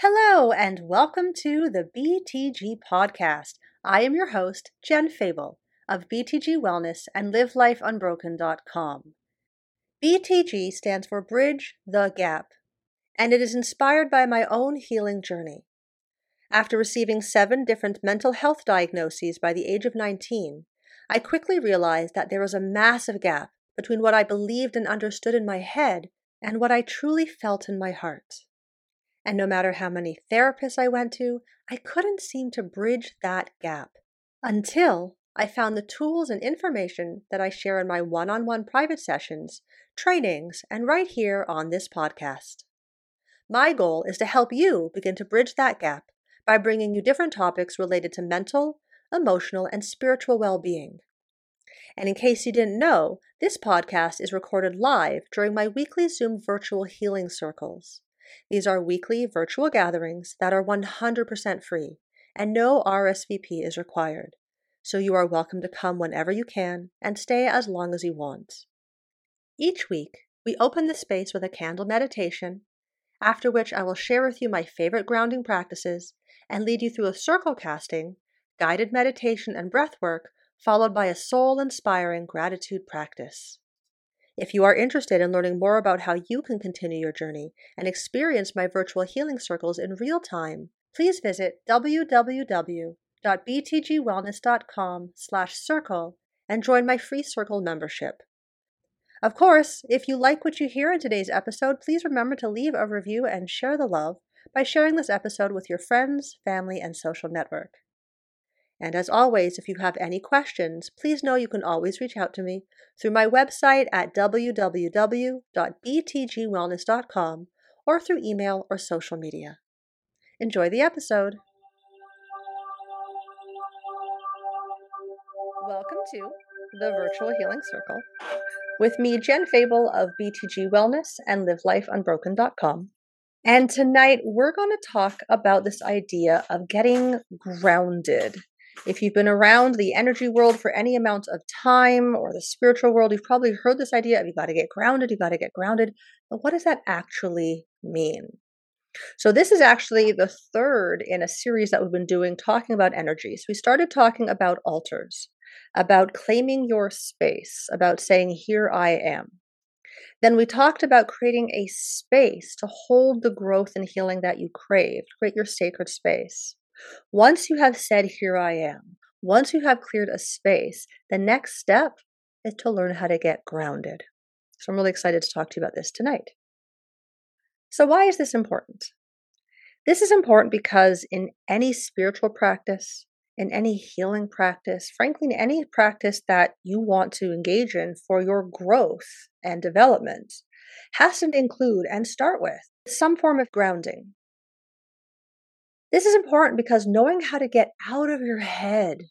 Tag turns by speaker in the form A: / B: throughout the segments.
A: Hello, and welcome to the BTG Podcast. I am your host, Jen Febel of BTG Wellness and LiveLifeUnbroken.com. BTG stands for Bridge the Gap, and it is inspired by my own healing journey. After receiving seven different mental health diagnoses by the age of 19, I quickly realized that there was a massive gap between what I believed and understood in my head and what I truly felt in my heart. And no matter how many therapists I went to, I couldn't seem to bridge that gap until I found the tools and information that I share in my one on one private sessions, trainings, and right here on this podcast. My goal is to help you begin to bridge that gap by bringing you different topics related to mental, emotional, and spiritual well being. And in case you didn't know, this podcast is recorded live during my weekly Zoom virtual healing circles. These are weekly virtual gatherings that are 100% free, and no RSVP is required. So you are welcome to come whenever you can and stay as long as you want. Each week, we open the space with a candle meditation, after which I will share with you my favorite grounding practices and lead you through a circle casting, guided meditation, and breath work, followed by a soul inspiring gratitude practice. If you are interested in learning more about how you can continue your journey and experience my virtual healing circles in real time, please visit www.btgwellness.com/circle and join my free circle membership. Of course, if you like what you hear in today's episode, please remember to leave a review and share the love by sharing this episode with your friends, family, and social network. And as always, if you have any questions, please know you can always reach out to me through my website at www.btgwellness.com or through email or social media. Enjoy the episode. Welcome to the Virtual Healing Circle with me, Jen Febel of BTG Wellness and LiveLifeUnbroken.com. And tonight we're going to talk about this idea of getting grounded if you've been around the energy world for any amount of time or the spiritual world, you've probably heard this idea of you got to get grounded, you got to get grounded. But what does that actually mean? So, this is actually the third in a series that we've been doing talking about energies. We started talking about altars, about claiming your space, about saying, Here I am. Then we talked about creating a space to hold the growth and healing that you crave, create your sacred space. Once you have said, Here I am, once you have cleared a space, the next step is to learn how to get grounded. So I'm really excited to talk to you about this tonight. So, why is this important? This is important because in any spiritual practice, in any healing practice, frankly, in any practice that you want to engage in for your growth and development, has to include and start with some form of grounding. This is important because knowing how to get out of your head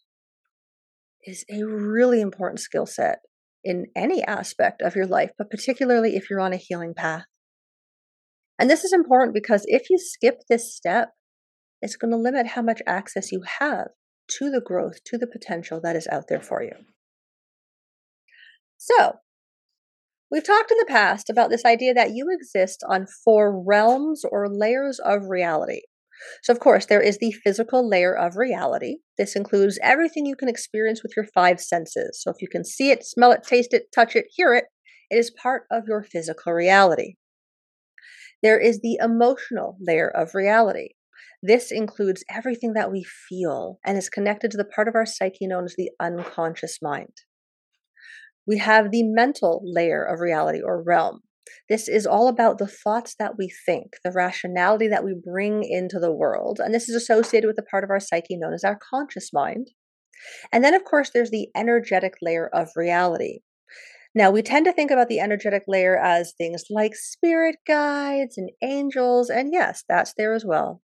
A: is a really important skill set in any aspect of your life, but particularly if you're on a healing path. And this is important because if you skip this step, it's going to limit how much access you have to the growth, to the potential that is out there for you. So, we've talked in the past about this idea that you exist on four realms or layers of reality. So, of course, there is the physical layer of reality. This includes everything you can experience with your five senses. So, if you can see it, smell it, taste it, touch it, hear it, it is part of your physical reality. There is the emotional layer of reality. This includes everything that we feel and is connected to the part of our psyche known as the unconscious mind. We have the mental layer of reality or realm. This is all about the thoughts that we think, the rationality that we bring into the world. And this is associated with the part of our psyche known as our conscious mind. And then, of course, there's the energetic layer of reality. Now, we tend to think about the energetic layer as things like spirit guides and angels, and yes, that's there as well.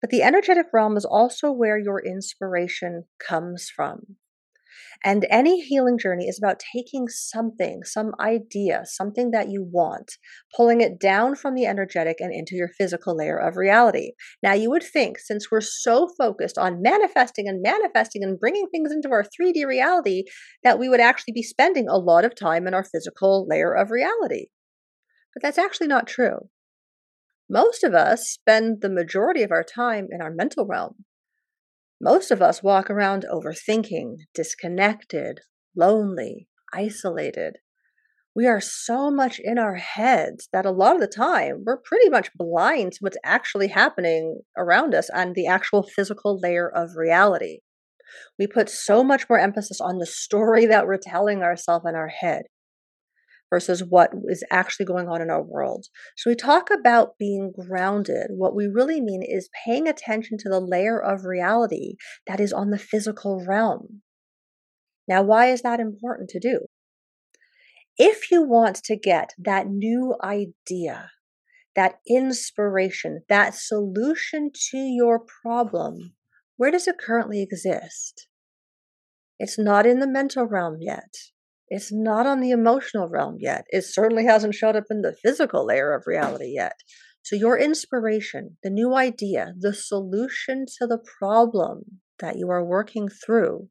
A: But the energetic realm is also where your inspiration comes from. And any healing journey is about taking something, some idea, something that you want, pulling it down from the energetic and into your physical layer of reality. Now, you would think since we're so focused on manifesting and manifesting and bringing things into our 3D reality, that we would actually be spending a lot of time in our physical layer of reality. But that's actually not true. Most of us spend the majority of our time in our mental realm. Most of us walk around overthinking, disconnected, lonely, isolated. We are so much in our heads that a lot of the time we're pretty much blind to what's actually happening around us and the actual physical layer of reality. We put so much more emphasis on the story that we're telling ourselves in our head versus what is actually going on in our world. So we talk about being grounded. What we really mean is paying attention to the layer of reality that is on the physical realm. Now, why is that important to do? If you want to get that new idea, that inspiration, that solution to your problem, where does it currently exist? It's not in the mental realm yet. It's not on the emotional realm yet. It certainly hasn't showed up in the physical layer of reality yet. So, your inspiration, the new idea, the solution to the problem that you are working through,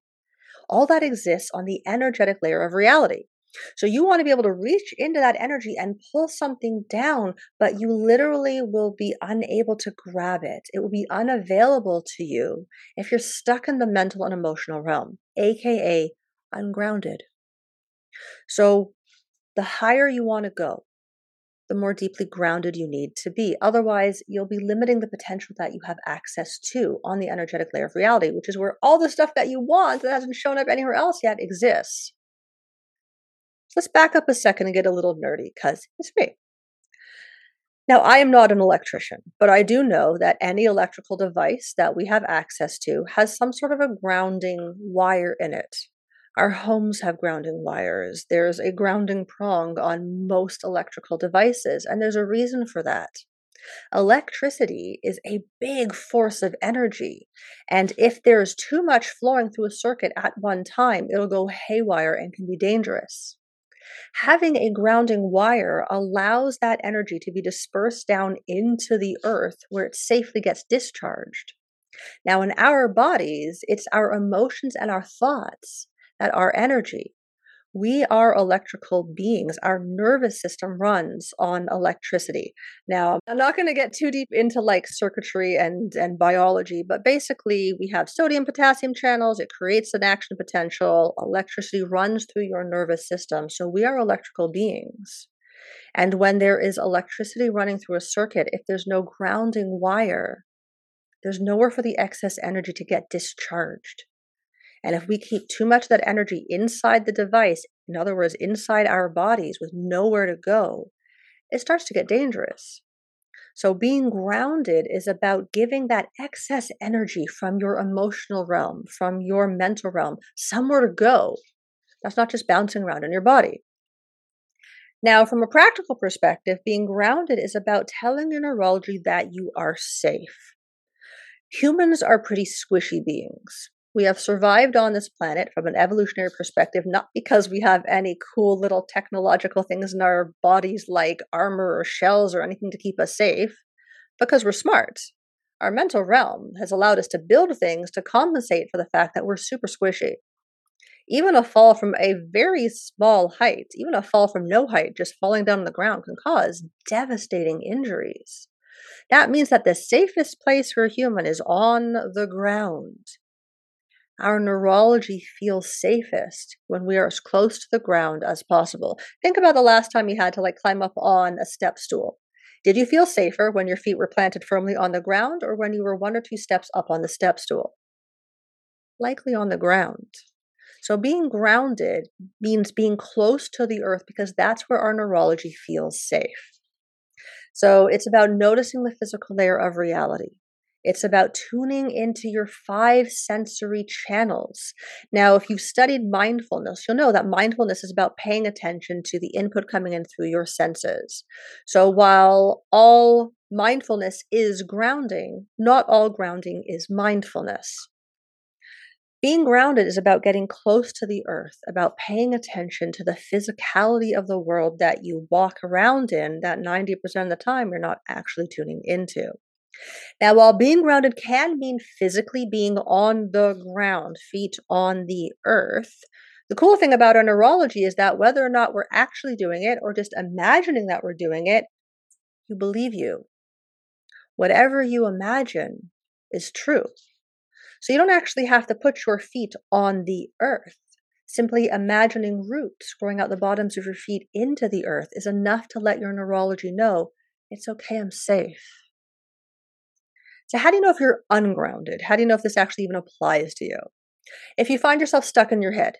A: all that exists on the energetic layer of reality. So, you want to be able to reach into that energy and pull something down, but you literally will be unable to grab it. It will be unavailable to you if you're stuck in the mental and emotional realm, aka ungrounded. So the higher you want to go, the more deeply grounded you need to be. Otherwise, you'll be limiting the potential that you have access to on the energetic layer of reality, which is where all the stuff that you want that hasn't shown up anywhere else yet exists. Let's back up a second and get a little nerdy because it's me. Now, I am not an electrician, but I do know that any electrical device that we have access to has some sort of a grounding wire in it. Our homes have grounding wires. There's a grounding prong on most electrical devices, and there's a reason for that. Electricity is a big force of energy, and if there's too much flowing through a circuit at one time, it'll go haywire and can be dangerous. Having a grounding wire allows that energy to be dispersed down into the earth where it safely gets discharged. Now, in our bodies, it's our emotions and our thoughts at our energy. We are electrical beings. Our nervous system runs on electricity. Now, I'm not going to get too deep into like circuitry and, and biology, but basically, we have sodium potassium channels. It creates an action potential. Electricity runs through your nervous system. So, we are electrical beings. And when there is electricity running through a circuit, if there's no grounding wire, there's nowhere for the excess energy to get discharged. And if we keep too much of that energy inside the device, in other words, inside our bodies with nowhere to go, it starts to get dangerous. So, being grounded is about giving that excess energy from your emotional realm, from your mental realm, somewhere to go. That's not just bouncing around in your body. Now, from a practical perspective, being grounded is about telling your neurology that you are safe. Humans are pretty squishy beings. We have survived on this planet from an evolutionary perspective, not because we have any cool little technological things in our bodies like armor or shells or anything to keep us safe, because we're smart. Our mental realm has allowed us to build things to compensate for the fact that we're super squishy. Even a fall from a very small height, even a fall from no height, just falling down on the ground, can cause devastating injuries. That means that the safest place for a human is on the ground. Our neurology feels safest when we are as close to the ground as possible. Think about the last time you had to like climb up on a step stool. Did you feel safer when your feet were planted firmly on the ground or when you were one or two steps up on the step stool? Likely on the ground. So being grounded means being close to the earth because that's where our neurology feels safe. So it's about noticing the physical layer of reality. It's about tuning into your five sensory channels. Now, if you've studied mindfulness, you'll know that mindfulness is about paying attention to the input coming in through your senses. So, while all mindfulness is grounding, not all grounding is mindfulness. Being grounded is about getting close to the earth, about paying attention to the physicality of the world that you walk around in, that 90% of the time you're not actually tuning into. Now, while being grounded can mean physically being on the ground, feet on the earth, the cool thing about our neurology is that whether or not we're actually doing it or just imagining that we're doing it, you believe you. Whatever you imagine is true. So you don't actually have to put your feet on the earth. Simply imagining roots growing out the bottoms of your feet into the earth is enough to let your neurology know it's okay, I'm safe. So, how do you know if you're ungrounded? How do you know if this actually even applies to you? If you find yourself stuck in your head,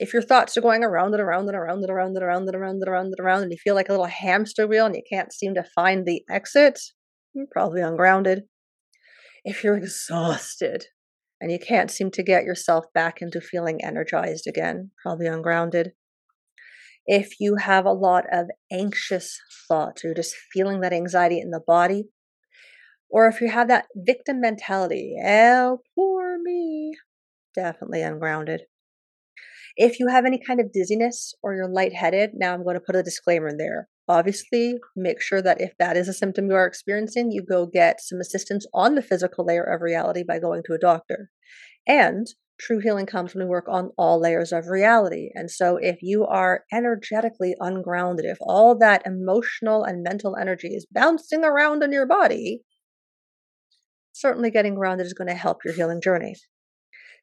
A: if your thoughts are going around and around and around and around and around and around and around and around, and you feel like a little hamster wheel and you can't seem to find the exit, you're probably ungrounded. If you're exhausted and you can't seem to get yourself back into feeling energized again, probably ungrounded. If you have a lot of anxious thoughts, or you're just feeling that anxiety in the body, or if you have that victim mentality, oh, poor me, definitely ungrounded. If you have any kind of dizziness or you're lightheaded, now I'm going to put a disclaimer in there. Obviously, make sure that if that is a symptom you are experiencing, you go get some assistance on the physical layer of reality by going to a doctor. And true healing comes when we work on all layers of reality. And so, if you are energetically ungrounded, if all that emotional and mental energy is bouncing around in your body, certainly getting grounded is going to help your healing journey.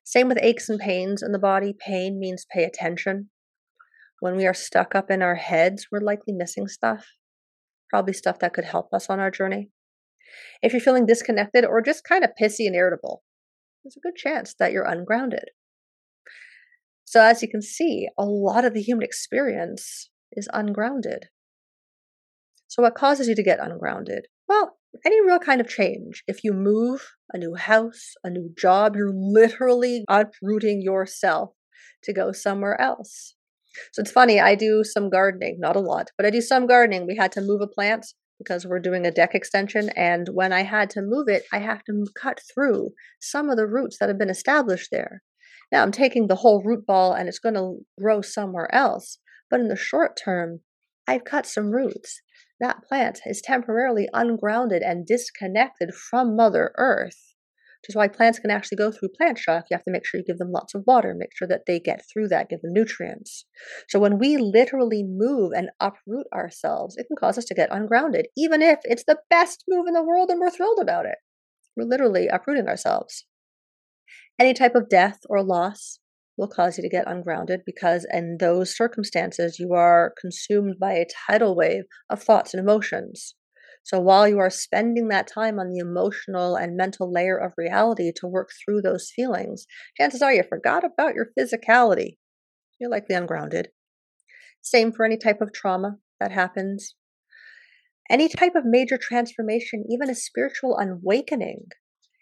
A: Same with aches and pains in the body. Pain means pay attention. When we are stuck up in our heads, we're likely missing stuff, probably stuff that could help us on our journey. If you're feeling disconnected or just kind of pissy and irritable, there's a good chance that you're ungrounded. So, as you can see, a lot of the human experience is ungrounded. So, what causes you to get ungrounded? Well, any real kind of change. If you move, a new house, a new job, you're literally uprooting yourself to go somewhere else. So it's funny, I do some gardening, not a lot, but I do some gardening. We had to move a plant because we're doing a deck extension. And when I had to move it, I have to cut through some of the roots that have been established there. Now I'm taking the whole root ball and it's going to grow somewhere else. But in the short term, I've cut some roots. That plant is temporarily ungrounded and disconnected from Mother Earth which is why plants can actually go through plant shock. You have to make sure you give them lots of water, make sure that they get through that, give them nutrients. So when we literally move and uproot ourselves, it can cause us to get ungrounded, even if it's the best move in the world and we're thrilled about it. We're literally uprooting ourselves. Any type of death or loss will cause you to get ungrounded because in those circumstances you are consumed by a tidal wave of thoughts and emotions. So while you are spending that time on the emotional and mental layer of reality to work through those feelings, chances are you forgot about your physicality. You're likely ungrounded. Same for any type of trauma that happens. Any type of major transformation, even a spiritual awakening,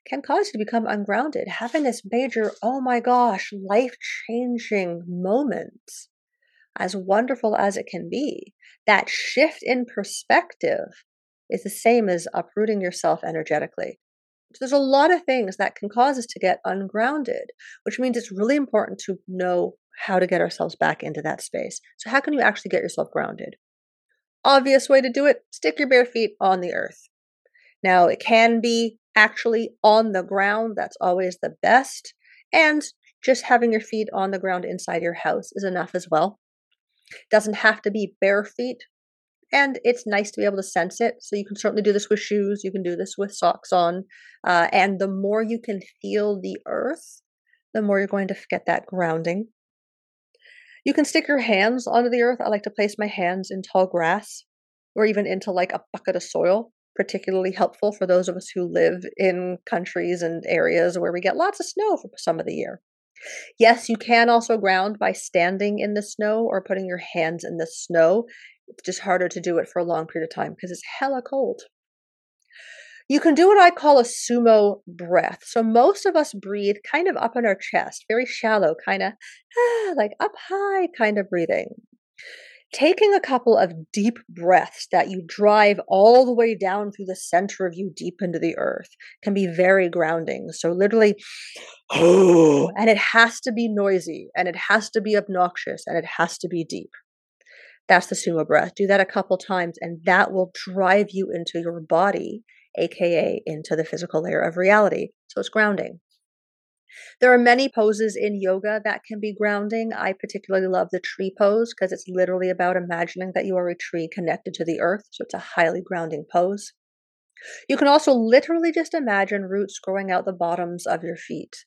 A: can cause you to become ungrounded. Having this major, oh my gosh, life changing moment, as wonderful as it can be, that shift in perspective is the same as uprooting yourself energetically. So there's a lot of things that can cause us to get ungrounded, which means it's really important to know how to get ourselves back into that space. So, how can you actually get yourself grounded? Obvious way to do it stick your bare feet on the earth. Now, it can be actually on the ground, that's always the best. And just having your feet on the ground inside your house is enough as well. Doesn't have to be bare feet. And it's nice to be able to sense it. So you can certainly do this with shoes. You can do this with socks on. Uh, and the more you can feel the earth, the more you're going to get that grounding. You can stick your hands onto the earth. I like to place my hands in tall grass or even into like a bucket of soil, particularly helpful for those of us who live in countries and areas where we get lots of snow for some of the year. Yes, you can also ground by standing in the snow or putting your hands in the snow. It's just harder to do it for a long period of time because it's hella cold. You can do what I call a sumo breath. So most of us breathe kind of up in our chest, very shallow, kind of ah, like up high kind of breathing. Taking a couple of deep breaths that you drive all the way down through the center of you deep into the earth can be very grounding. So literally, oh, and it has to be noisy and it has to be obnoxious and it has to be deep. That's the sumo breath. Do that a couple times, and that will drive you into your body, aka into the physical layer of reality. So it's grounding. There are many poses in yoga that can be grounding. I particularly love the tree pose because it's literally about imagining that you are a tree connected to the earth. So it's a highly grounding pose. You can also literally just imagine roots growing out the bottoms of your feet.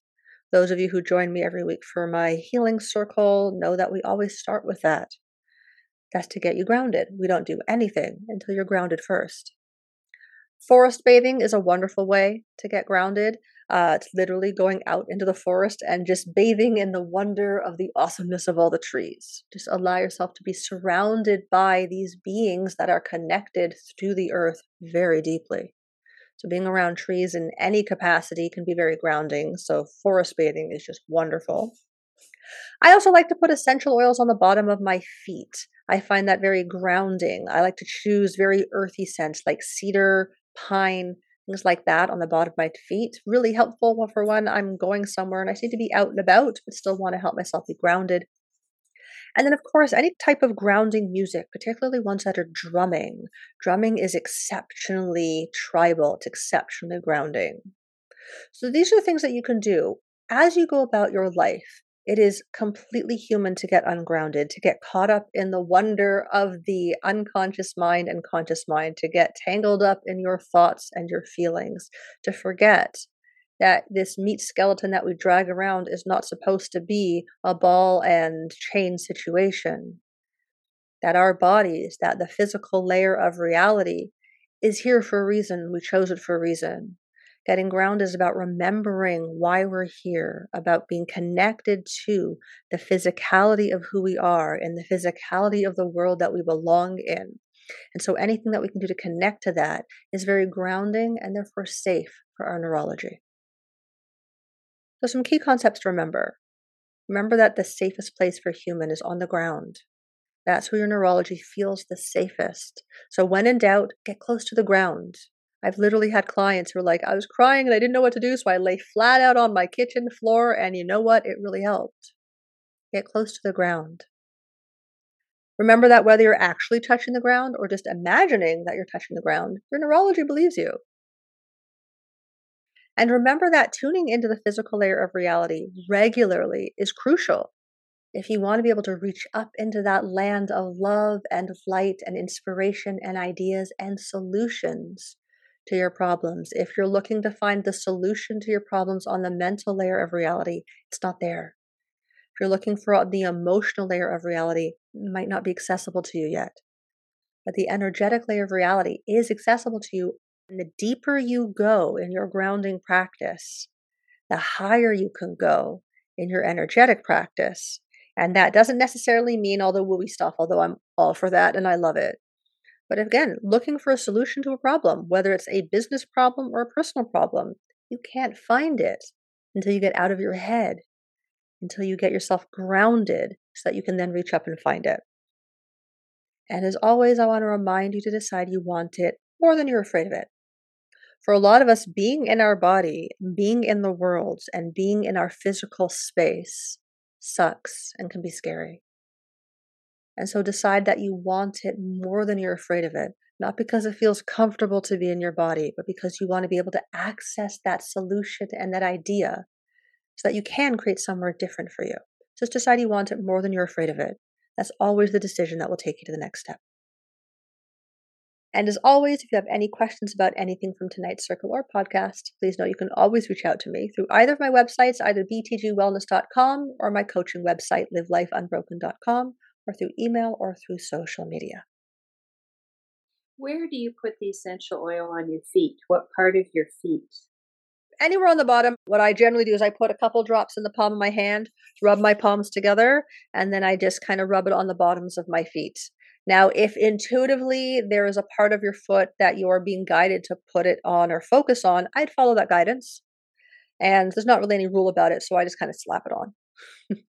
A: Those of you who join me every week for my healing circle know that we always start with that. That's to get you grounded. We don't do anything until you're grounded first. Forest bathing is a wonderful way to get grounded. Uh, it's literally going out into the forest and just bathing in the wonder of the awesomeness of all the trees. Just allow yourself to be surrounded by these beings that are connected to the earth very deeply. So, being around trees in any capacity can be very grounding. So, forest bathing is just wonderful. I also like to put essential oils on the bottom of my feet. I find that very grounding. I like to choose very earthy scents like cedar, pine, things like that on the bottom of my feet. Really helpful for when I'm going somewhere and I need to be out and about, but still want to help myself be grounded. And then, of course, any type of grounding music, particularly ones that are drumming. Drumming is exceptionally tribal, it's exceptionally grounding. So, these are things that you can do as you go about your life it is completely human to get ungrounded, to get caught up in the wonder of the unconscious mind and conscious mind, to get tangled up in your thoughts and your feelings, to forget that this meat skeleton that we drag around is not supposed to be a ball and chain situation. That our bodies, that the physical layer of reality is here for a reason. We chose it for a reason. Getting grounded is about remembering why we're here, about being connected to the physicality of who we are and the physicality of the world that we belong in. And so anything that we can do to connect to that is very grounding and therefore safe for our neurology. So, some key concepts to remember. Remember that the safest place for a human is on the ground. That's where your neurology feels the safest. So, when in doubt, get close to the ground. I've literally had clients who are like, I was crying and I didn't know what to do, so I lay flat out on my kitchen floor, and you know what? It really helped. Get close to the ground. Remember that whether you're actually touching the ground or just imagining that you're touching the ground, your neurology believes you. And remember that tuning into the physical layer of reality regularly is crucial if you want to be able to reach up into that land of love and light and inspiration and ideas and solutions to your problems. If you're looking to find the solution to your problems on the mental layer of reality, it's not there. If you're looking for the emotional layer of reality, it might not be accessible to you yet. But the energetic layer of reality is accessible to you. And the deeper you go in your grounding practice, the higher you can go in your energetic practice. And that doesn't necessarily mean all the wooey stuff, although I'm all for that and I love it. But again, looking for a solution to a problem, whether it's a business problem or a personal problem, you can't find it until you get out of your head, until you get yourself grounded so that you can then reach up and find it. And as always, I want to remind you to decide you want it more than you're afraid of it. For a lot of us, being in our body, being in the world, and being in our physical space sucks and can be scary. And so decide that you want it more than you're afraid of it, not because it feels comfortable to be in your body, but because you want to be able to access that solution and that idea so that you can create somewhere different for you. Just decide you want it more than you're afraid of it. That's always the decision that will take you to the next step. And as always, if you have any questions about anything from tonight's circle or podcast, please know you can always reach out to me through either of my websites, either btgwellness.com or my coaching website, livelifeunbroken.com or through email or through social media.
B: Where do you put the essential oil on your feet? What part of your feet?
A: Anywhere on the bottom. What I generally do is I put a couple drops in the palm of my hand, rub my palms together, and then I just kind of rub it on the bottoms of my feet. Now, if intuitively there is a part of your foot that you are being guided to put it on or focus on, I'd follow that guidance. And there's not really any rule about it, so I just kind of slap it on.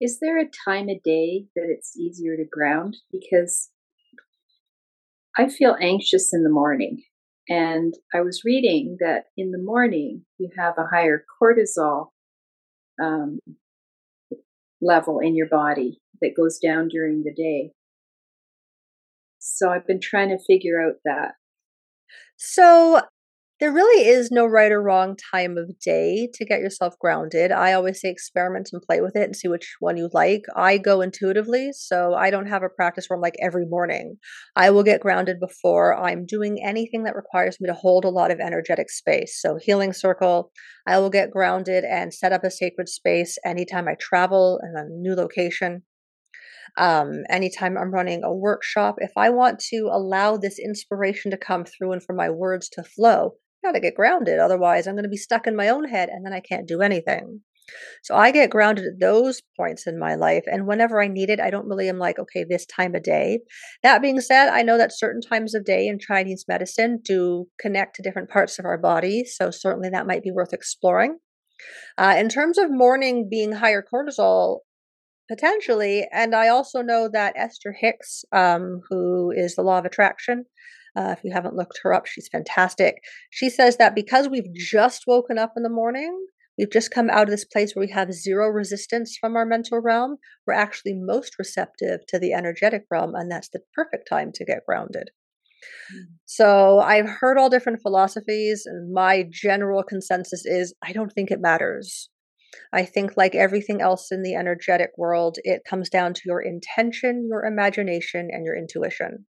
B: is there a time of day that it's easier to ground? Because I feel anxious in the morning. And I was reading that in the morning you have a higher cortisol um, level in your body that goes down during the day. So I've been trying to figure out that.
A: So There really is no right or wrong time of day to get yourself grounded. I always say experiment and play with it and see which one you like. I go intuitively, so I don't have a practice where I'm like every morning. I will get grounded before I'm doing anything that requires me to hold a lot of energetic space. So, healing circle, I will get grounded and set up a sacred space anytime I travel in a new location um, anytime I'm running a workshop, if I want to allow this inspiration to come through and for my words to flow, gotta get grounded. Otherwise, I'm gonna be stuck in my own head and then I can't do anything. So I get grounded at those points in my life. And whenever I need it, I don't really am like, okay, this time of day. That being said, I know that certain times of day in Chinese medicine do connect to different parts of our body. So certainly that might be worth exploring. Uh, in terms of morning being higher cortisol, potentially. And I also know that Esther Hicks, um, who is the law of attraction, uh, if you haven't looked her up, she's fantastic. She says that because we've just woken up in the morning, we've just come out of this place where we have zero resistance from our mental realm, we're actually most receptive to the energetic realm, and that's the perfect time to get grounded. Mm. So I've heard all different philosophies, and my general consensus is I don't think it matters. I think, like everything else in the energetic world, it comes down to your intention, your imagination, and your intuition.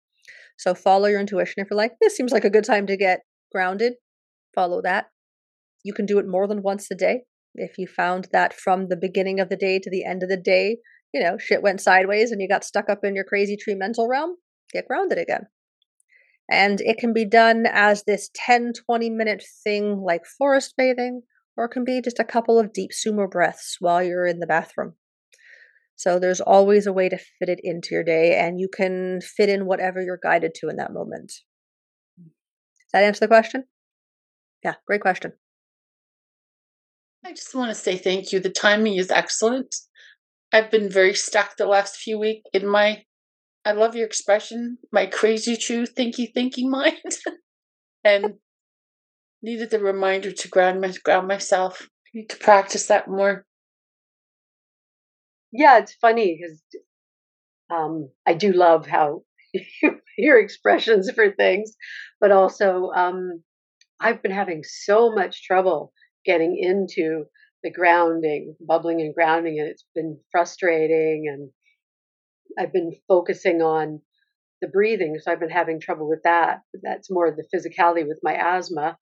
A: So follow your intuition. If you're like, this seems like a good time to get grounded, follow that. You can do it more than once a day. If you found that from the beginning of the day to the end of the day, you know, shit went sideways and you got stuck up in your crazy tree mental realm, get grounded again. And it can be done as this 10, 20 minute thing like forest bathing, or it can be just a couple of deep sumo breaths while you're in the bathroom. So there's always a way to fit it into your day, and you can fit in whatever you're guided to in that moment. Mm. Does that answer the question? Yeah, great question.
C: I just want to say thank you. The timing is excellent. I've been very stuck the last few weeks in my, I love your expression, my crazy true thinky thinking mind. and needed the reminder to ground, my, ground myself. I need to practice that more.
D: Yeah, it's funny because um, I do love how your expressions for things, but also um, I've been having so much trouble getting into the grounding, bubbling and grounding, and it's been frustrating. And I've been focusing on the breathing, so I've been having trouble with that. That's more the physicality with my asthma.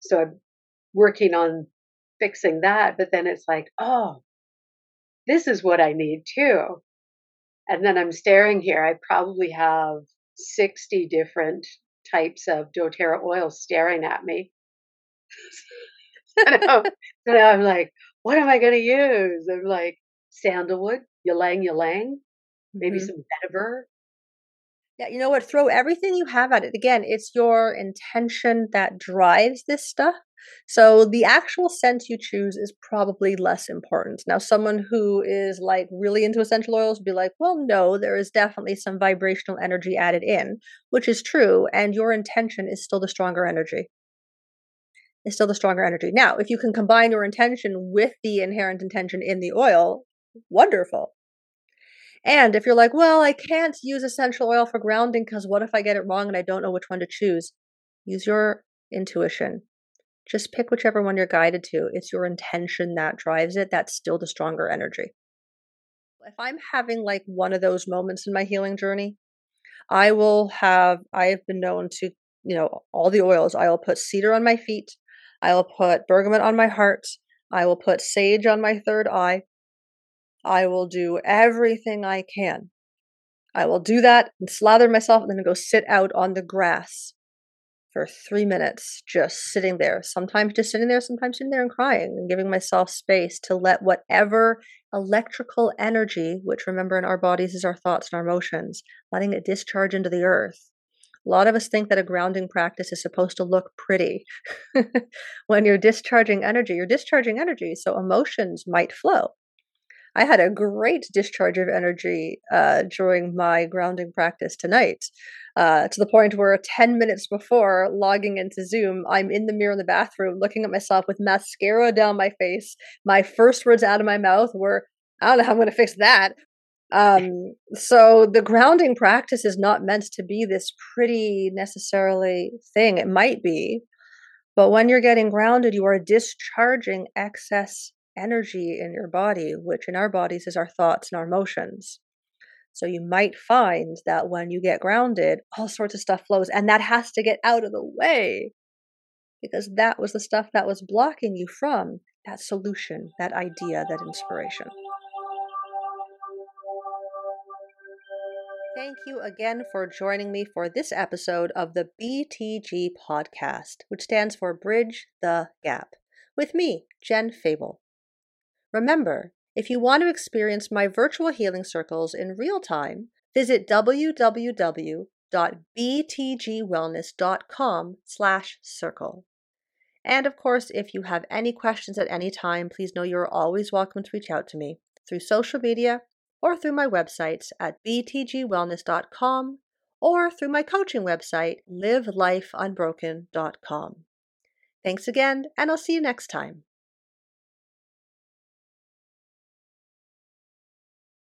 D: So I'm working on fixing that. But then it's like, oh, this is what I need too. And then I'm staring here. I probably have 60 different types of doTERRA oil staring at me. so now I'm like, what am I going to use? I'm like, sandalwood, ylang ylang, maybe mm-hmm. some vetiver,
A: yeah, you know what? Throw everything you have at it. Again, it's your intention that drives this stuff. So the actual scent you choose is probably less important. Now, someone who is like really into essential oils would be like, well, no, there is definitely some vibrational energy added in, which is true. And your intention is still the stronger energy. Is still the stronger energy. Now, if you can combine your intention with the inherent intention in the oil, wonderful. And if you're like, well, I can't use essential oil for grounding because what if I get it wrong and I don't know which one to choose? Use your intuition. Just pick whichever one you're guided to. It's your intention that drives it. That's still the stronger energy. If I'm having like one of those moments in my healing journey, I will have, I have been known to, you know, all the oils. I will put cedar on my feet. I will put bergamot on my heart. I will put sage on my third eye. I will do everything I can. I will do that and slather myself and then go sit out on the grass for three minutes, just sitting there. Sometimes just sitting there, sometimes sitting there and crying and giving myself space to let whatever electrical energy, which remember in our bodies is our thoughts and our emotions, letting it discharge into the earth. A lot of us think that a grounding practice is supposed to look pretty. when you're discharging energy, you're discharging energy, so emotions might flow. I had a great discharge of energy uh, during my grounding practice tonight, uh, to the point where 10 minutes before logging into Zoom, I'm in the mirror in the bathroom looking at myself with mascara down my face. My first words out of my mouth were, I don't know how I'm going to fix that. Um, so the grounding practice is not meant to be this pretty necessarily thing. It might be, But when you're getting grounded, you are discharging excess energy in your body, which in our bodies is our thoughts and our emotions. So you might find that when you get grounded, all sorts of stuff flows, and that has to get out of the way because that was the stuff that was blocking you from that solution, that idea, that inspiration. Thank you again for joining me for this episode of the BTG podcast, which stands for Bridge the Gap, with me, Jen Febel. Remember, if you want to experience my virtual healing circles in real time, visit www.btgwellness.com/circle. And of course, if you have any questions at any time, please know you're always welcome to reach out to me through social media or through my websites at btgwellness.com or through my coaching website, livelifeunbroken.com. Thanks again, and I'll see you next time.